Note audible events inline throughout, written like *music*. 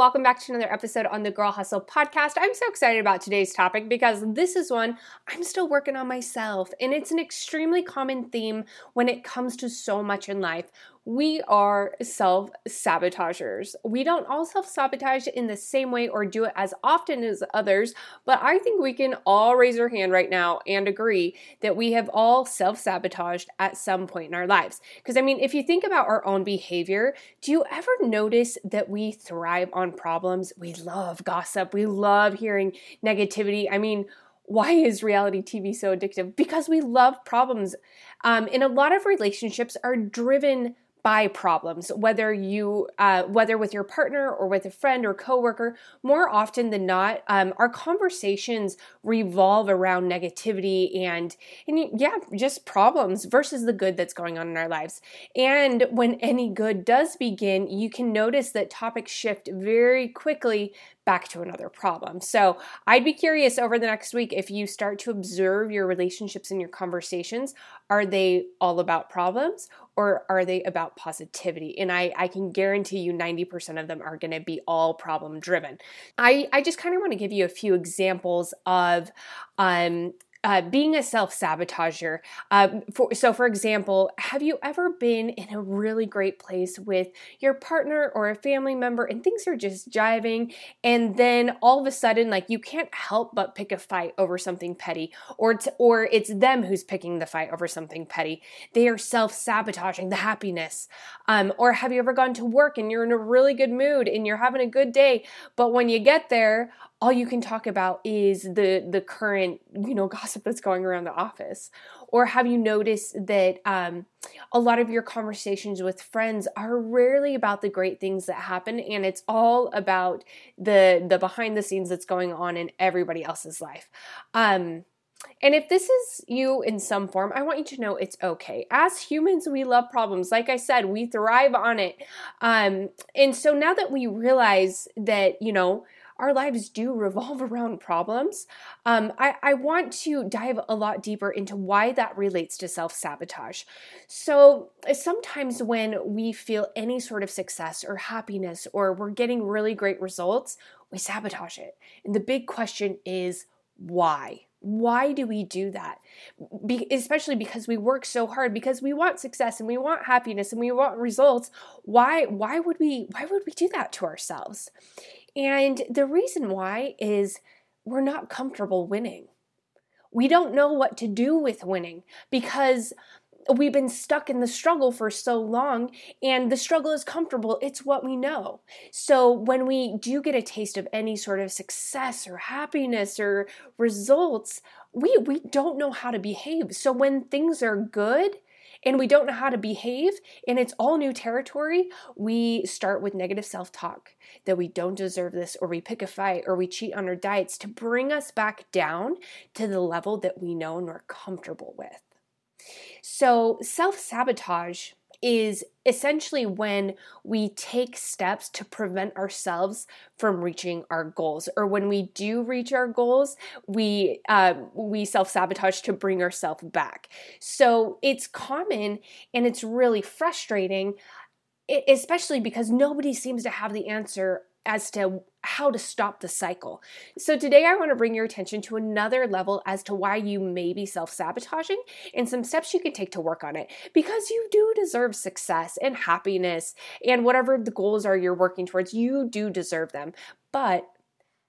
welcome back to another episode on the Girl Hustle podcast. I'm so excited about today's topic because this is one I'm still working on myself, and it's an extremely common theme when it comes to so much in life we are self sabotagers. We don't all self sabotage in the same way or do it as often as others, but I think we can all raise our hand right now and agree that we have all self sabotaged at some point in our lives. Because, I mean, if you think about our own behavior, do you ever notice that we thrive on problems? We love gossip, we love hearing negativity. I mean, why is reality TV so addictive? Because we love problems. Um, and a lot of relationships are driven by problems whether you uh, whether with your partner or with a friend or coworker more often than not um, our conversations revolve around negativity and and yeah just problems versus the good that's going on in our lives and when any good does begin you can notice that topics shift very quickly back to another problem. So I'd be curious over the next week if you start to observe your relationships and your conversations. Are they all about problems or are they about positivity? And I, I can guarantee you 90% of them are going to be all problem driven. I, I just kind of want to give you a few examples of um, uh, being a self sabotager. Uh, for, so, for example, have you ever been in a really great place with your partner or a family member and things are just jiving, and then all of a sudden, like you can't help but pick a fight over something petty, or t- or it's them who's picking the fight over something petty. They are self sabotaging the happiness. Um, or have you ever gone to work and you're in a really good mood and you're having a good day, but when you get there, all you can talk about is the the current you know *laughs* gossip that's going around the office or have you noticed that um, a lot of your conversations with friends are rarely about the great things that happen and it's all about the the behind the scenes that's going on in everybody else's life um, and if this is you in some form, I want you to know it's okay. As humans, we love problems. Like I said, we thrive on it. Um, and so now that we realize that, you know, our lives do revolve *laughs* around problems, um, I, I want to dive a lot deeper into why that relates to self sabotage. So, sometimes when we feel any sort of success or happiness or we're getting really great results, we sabotage it. And the big question is why? Why do we do that? Be- especially because we work so hard because we want success and we want happiness and we want results. Why why would we why would we do that to ourselves? And the reason why is we're not comfortable winning. We don't know what to do with winning because we've been stuck in the struggle for so long and the struggle is comfortable. It's what we know. So when we do get a taste of any sort of success or happiness or results we we don't know how to behave. So when things are good and we don't know how to behave and it's all new territory, we start with negative self talk that we don't deserve this, or we pick a fight, or we cheat on our diets to bring us back down to the level that we know and we're comfortable with. So, self sabotage is essentially when we take steps to prevent ourselves from reaching our goals or when we do reach our goals we uh, we self-sabotage to bring ourselves back. So it's common and it's really frustrating especially because nobody seems to have the answer as to how to stop the cycle. So, today I want to bring your attention to another level as to why you may be self sabotaging and some steps you can take to work on it because you do deserve success and happiness and whatever the goals are you're working towards, you do deserve them. But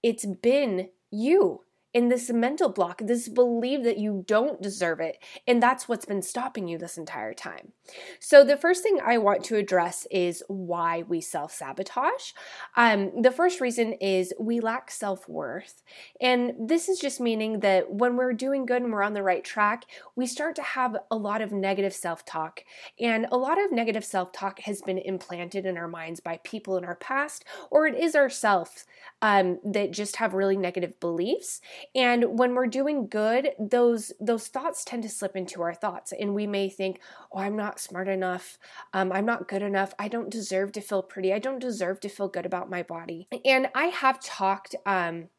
it's been you in this mental block, this belief that you don't deserve it. And that's what's been stopping you this entire time. So, the first thing I want to address is why we self sabotage. Um, the first reason is we lack self worth. And this is just meaning that when we're doing good and we're on the right track, we start to have a lot of negative self talk. And a lot of negative self talk has been implanted in our minds by people in our past, or it is ourselves um, that just have really negative beliefs. And when we're doing good, those those thoughts tend to slip into our thoughts, and we may think, "Oh, I'm not smart enough. Um, I'm not good enough. I don't deserve to feel pretty. I don't deserve to feel good about my body." And I have talked. Um,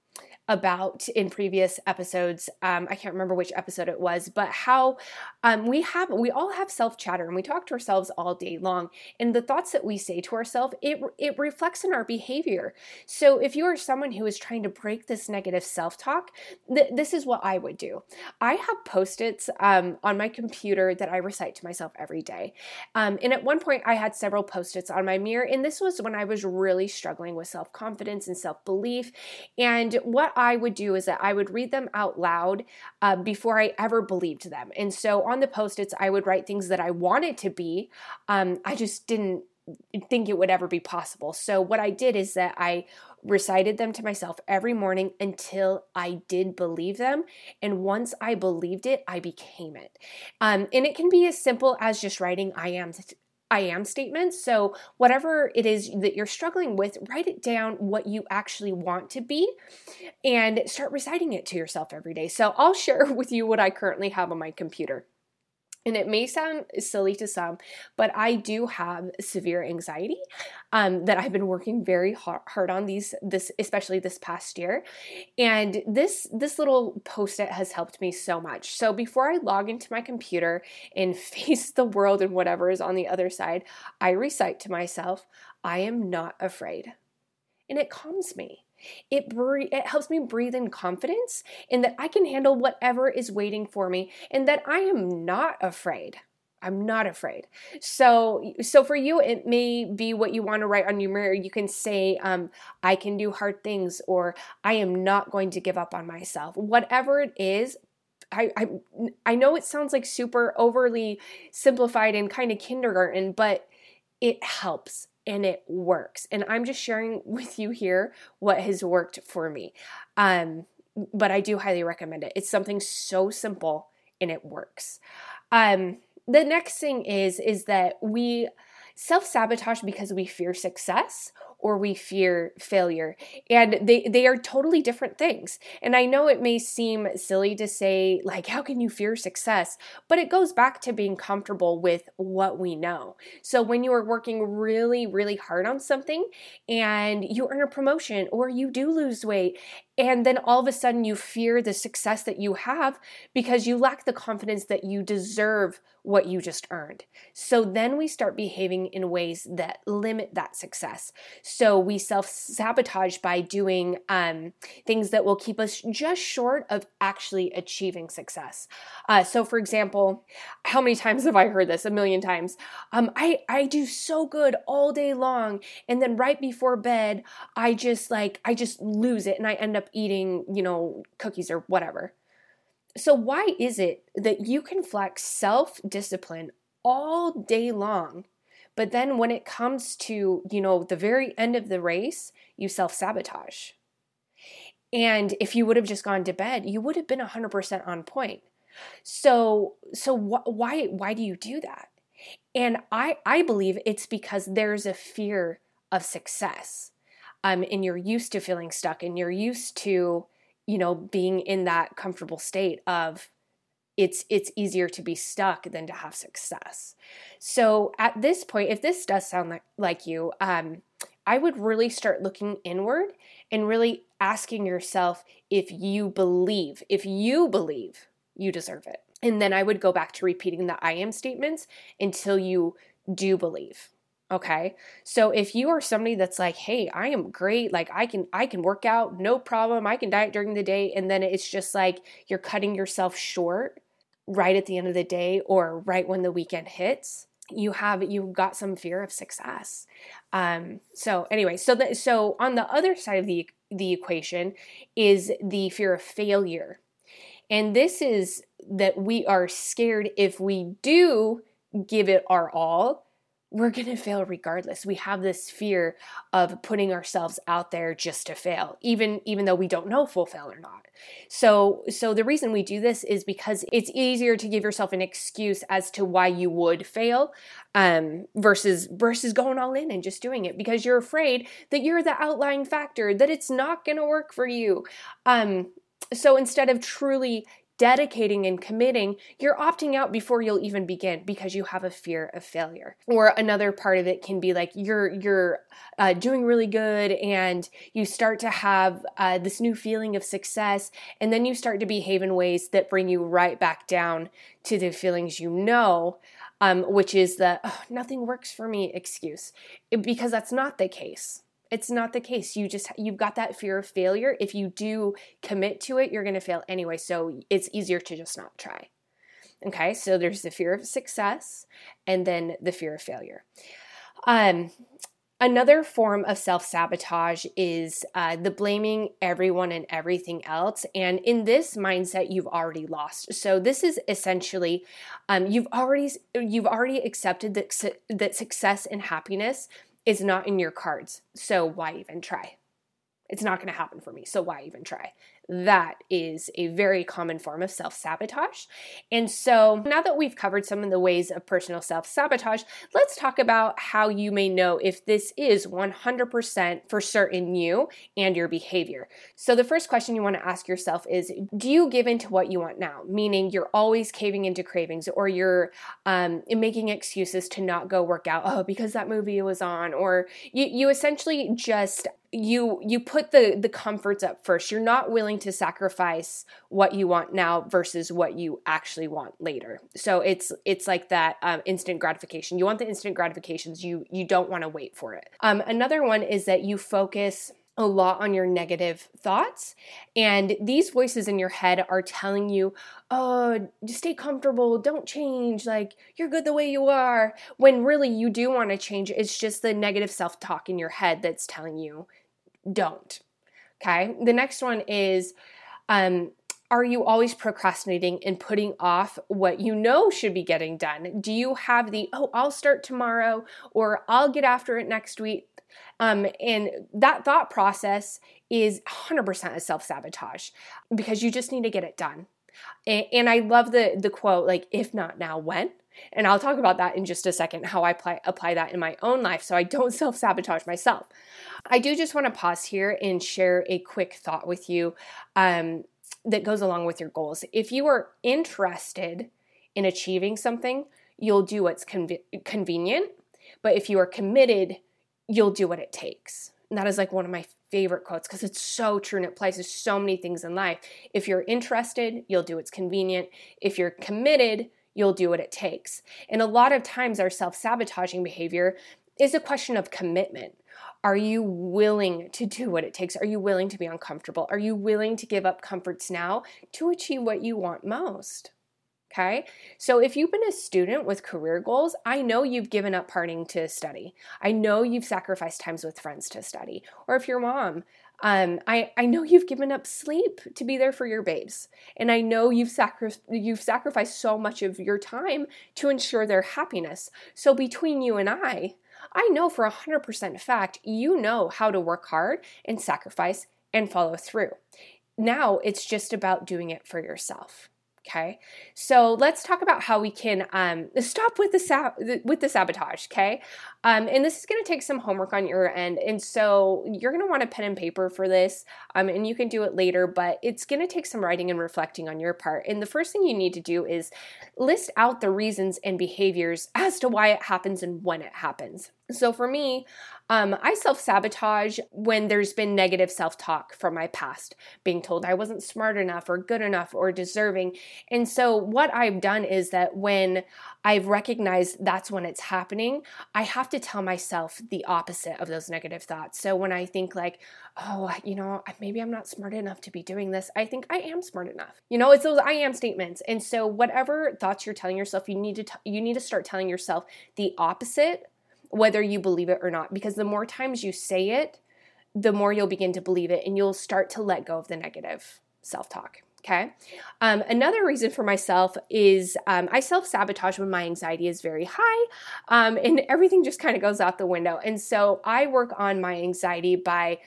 about in previous episodes. Um, I can't remember which episode it was, but how Um, we have we all have self chatter and we talk to ourselves all day long. And the thoughts that we say to ourselves, it it reflects in our behavior. So if you are someone who is trying to break this negative self talk, th- this is what I would do. I have post its um, on my computer that I recite to myself every day. Um, and at one point, I had several post its on my mirror, and this was when I was really struggling with self confidence and self belief. And what I would do is that I would read them out loud uh, before I ever believed them. And so on the post its, I would write things that I wanted to be. Um, I just didn't think it would ever be possible. So what I did is that I recited them to myself every morning until I did believe them. And once I believed it, I became it. Um, and it can be as simple as just writing I am I am statements. So, whatever it is that you're struggling with, write it down what you actually want to be and start reciting it to yourself every day. So, I'll share *laughs* with you what I currently have on my computer. And it may sound silly to some, but I do have severe anxiety um, that I've been working very hard on these this especially this past year. And this this little post-it has helped me so much. So before I log into my computer and *laughs* face the world and whatever is on the other side, I recite to myself, I am not afraid. And it calms me. It, bre- it helps me breathe in confidence in that I can handle whatever is waiting for me and that I am not afraid. I'm not afraid. So, so for you, it may be what you want to write on your mirror. You can say, um, "I can do hard things," or "I am not going to give up on myself." Whatever it is, I, I, I know it sounds like super overly simplified and kind of kindergarten, but it helps and it works. And I'm just sharing *laughs* with you here what has worked for me. Um, but I do highly recommend it. It's something so simple and it works. Um, the next thing is is that we self-sabotage because we fear success or we fear failure. And they, they are totally different things. And I know it may seem silly to say, like, how can you fear success? But it goes back to being comfortable with what we know. So when you are working really, really hard on something and you earn a promotion or you do lose weight and then all of a sudden you fear the success that you have because you lack the confidence that you deserve what you just earned. So then we start behaving in ways that limit that success. So we self sabotage by doing um, things that will keep us just short of actually achieving success. Uh, so, for example, how many times have I heard this? A million times. Um, I, I do so good all day long. And then right before bed, I just like, I just lose it and I end up eating, you know, cookies or whatever. So, why is it that you can flex self discipline all day long, but then when it comes to, you know, the very end of the race, you self sabotage? And if you would have just gone to bed, you would have been 100% on point. So, so wh- why why do you do that? And I I believe it's because there's a fear of success. Um, and you're used to feeling stuck and you're used to you know being in that comfortable state of it's it's easier to be stuck than to have success so at this point if this does sound like, like you um, i would really start looking inward and really asking yourself if you believe if you believe you deserve it and then i would go back to repeating the i am statements until you do believe Okay. So if you are somebody that's like, "Hey, I am great. Like I can I can work out, no problem. I can diet during the day." And then it's just like you're cutting yourself short right at the end of the day or right when the weekend hits, you have you've got some fear of success. Um so anyway, so the, so on the other side of the the equation is the fear of failure. And this is that we are scared if we do give it our all we're going to fail regardless. We have this fear of putting ourselves out there just to fail, even even though we don't know if we'll fail or not. So so the reason we do this is because it's easier to give yourself an excuse as to why you would fail um, versus versus going all in and just doing it because you're afraid that you're the outlying factor that it's not going to work for you. Um, so instead of truly dedicating and committing, you're opting out before you'll even begin because you have a fear of failure. Or another part of it can be like you're you're uh, doing really good and you start to have uh, this new feeling of success, and then you start to behave in ways that bring you right back down to the feelings you know. Um, which is the oh, nothing works for me excuse, because that's not the case it's not the case. You just you've got that fear of failure. If you do commit to it, you're going to fail anyway. So it's easier to just not try. Okay? So there's the fear of success and then the fear of failure. Um Another form of self sabotage is uh, the blaming everyone and everything else. And in this mindset, you've already lost. So this is essentially um, you've already you've already accepted that su- that success and happiness is not in your cards. So why even try? It's not going to happen for me. So why even try? That is a very common form of self sabotage. And so, now that we've covered some of the ways of personal self sabotage, let's talk about how you may know if this is 100% for certain you and your behavior. So, the first question you want to ask yourself is Do you give into what you want now? Meaning, you're always caving into cravings or you're um, making excuses to not go work out. Oh, because that movie was on. Or you, you essentially just you you put the the comforts up first. You're not willing to sacrifice what you want now versus what you actually want later. So it's it's like that um, instant gratification. You want the instant gratifications. You you don't want to wait for it. Um, another one is that you focus a lot on your negative thoughts. And these voices in your head are telling you, oh, just stay comfortable, don't change, like you're good the way you are. When really you do want to change, it's just the negative self talk in your head that's telling you don't. Okay. The next one is um, are you always procrastinating and putting off what you know should be getting done? Do you have the, oh, I'll start tomorrow or I'll get after it next week? Um, and that thought process is 100% a self sabotage because you just need to get it done. And, and I love the the quote like if not now when and I'll talk about that in just a second, how I apply, apply that in my own life so I don't *laughs* self sabotage myself. I do just want to pause here and share a quick thought with you um, that goes along with your goals. If you are interested in achieving something, you'll do what's conv- convenient. But if you are committed, you'll do what it takes. And that is like one of my favorite quotes because it's so true and it applies to so many things in life. If you're interested, you'll do what's convenient. If you're committed, you'll do what it takes. And a lot of times, our self sabotaging behavior is a question of commitment. Are you willing to do what it takes? Are you willing to be uncomfortable? Are you willing to give up comforts now to achieve what you want most? Okay. So if you've been a student with career goals, I know you've given up partying to study. I know you've sacrificed times with friends to study. Or if you're mom, um, I, I know you've given up sleep to be there for your babes. And I know you've, sacri- you've sacrificed so much of your time to ensure their happiness. So between you and I, I know for 100% fact you know how to work hard and sacrifice and follow through. Now it's just about doing it for yourself. Okay, so let's talk about how we can um, stop with the with the sabotage. Okay, um, and this is going to take some homework on your end, and so you're going to want a pen and paper for this, um, and you can do it later. But it's going to take some writing and reflecting on your part. And the first thing you need to do is list out the reasons and behaviors as to why it happens and when it happens. So for me, um, I self sabotage when there's been negative self talk from my past, being told I wasn't smart enough or good enough or deserving. And so, what I've done is that when I've recognized that's when it's happening, I have to tell myself the opposite of those negative thoughts. So, when I think, like, oh, you know, maybe I'm not smart enough to be doing this, I think I am smart enough. You know, it's those I am statements. And so, whatever thoughts you're telling yourself, you need to, t- you need to start telling yourself the opposite whether you believe it or not. Because the more times you say it, the more you'll begin to believe it and you'll start to let go of the negative self talk. Okay. Um, another reason for myself is um, I self sabotage when my anxiety is very high um, and everything just kind of goes out the window. And so I work on my anxiety by,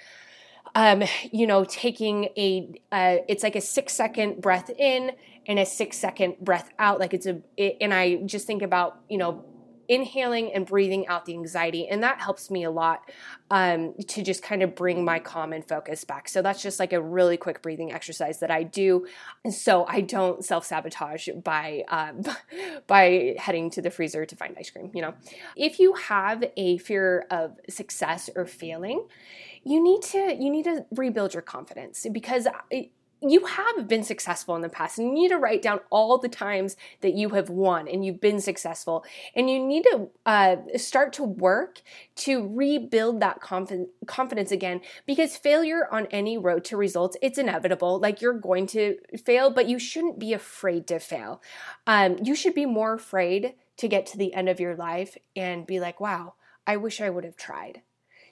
um, you know, taking a, uh, it's like a six second breath in and a six second breath out. Like it's a, it, and I just think about, you know, inhaling and breathing out the anxiety. And that helps me a lot um, to just kind of bring my calm and focus back. So that's just like a really quick breathing exercise that I do. So I don't self sabotage by, um, *laughs* by heading to the freezer to find ice cream, you know. If you have a fear of success or failing, you need to you need to rebuild your confidence because it, you have been successful in the past and you need to write down all the times that you have won and you've been successful. And you need to uh, start to work to rebuild that conf- confidence again because failure on any road to results it's inevitable. Like you're going to fail but you shouldn't be afraid to fail. Um, you should be more afraid to get to the end of your life and be like wow i wish i would have tried.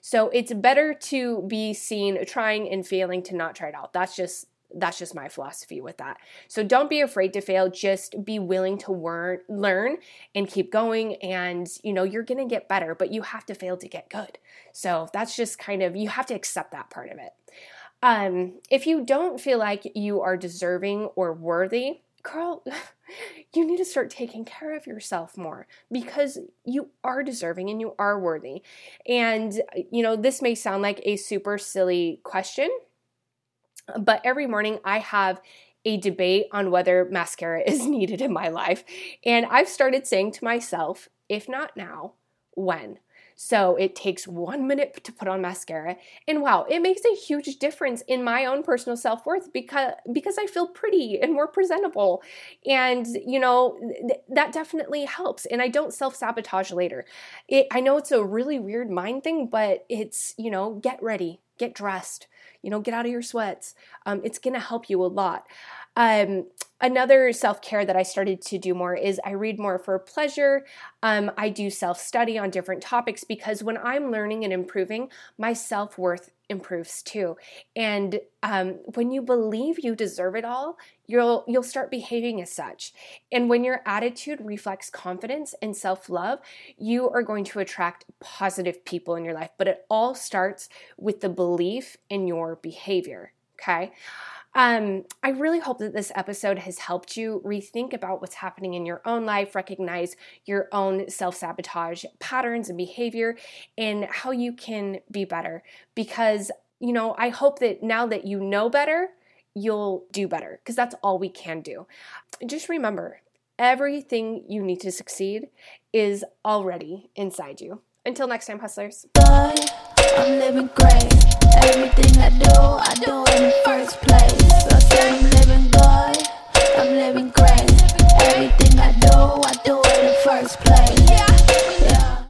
So it's better to be seen trying and failing to not try it out that's just that's just my philosophy with that. So don't be afraid to fail, just be willing to wor- learn and keep going and you know, you're going to get better, but you have to fail to get good. So that's just kind of you have to accept that part of it. Um, if you don't feel like you are deserving or worthy, girl, *laughs* you need to start taking care of yourself more because you are deserving and you are worthy. And, you know, this may sound like a super silly question, but every morning I have a debate on whether mascara *laughs* is needed in my life. And I've started saying to myself, if not now, when? So it takes one minute to put on mascara, and wow, it makes a huge difference in my own personal self worth because because I feel pretty and more presentable, and you know th- that definitely helps. And I don't self sabotage later. It, I know it's a really weird mind thing, but it's you know get ready, get dressed, you know, get out of your sweats. Um, it's going to help you a lot. Um, another self care that I started to do more is I read more for pleasure. Um, I do self study on different topics because when I'm learning and improving, my self worth improves too. And um, when you believe you deserve it all, you'll you'll start behaving as such. And when your attitude reflects confidence and self-love, you are going to attract positive people in your life. But it all starts with the belief in your behavior. Okay. Um, I really hope that this episode has helped you rethink about what's happening in your own life, recognize your own self sabotage patterns and behavior, and how you can be better. Because, you know, I hope that now that you know better, you'll do better because that's all we can do. Just remember everything you need to succeed is already inside you. Until next time, hustlers. I'm living great. Everything I do, I do in the first place. I said I'm living good, I'm living great. Everything I do, I do in the first place. Yeah.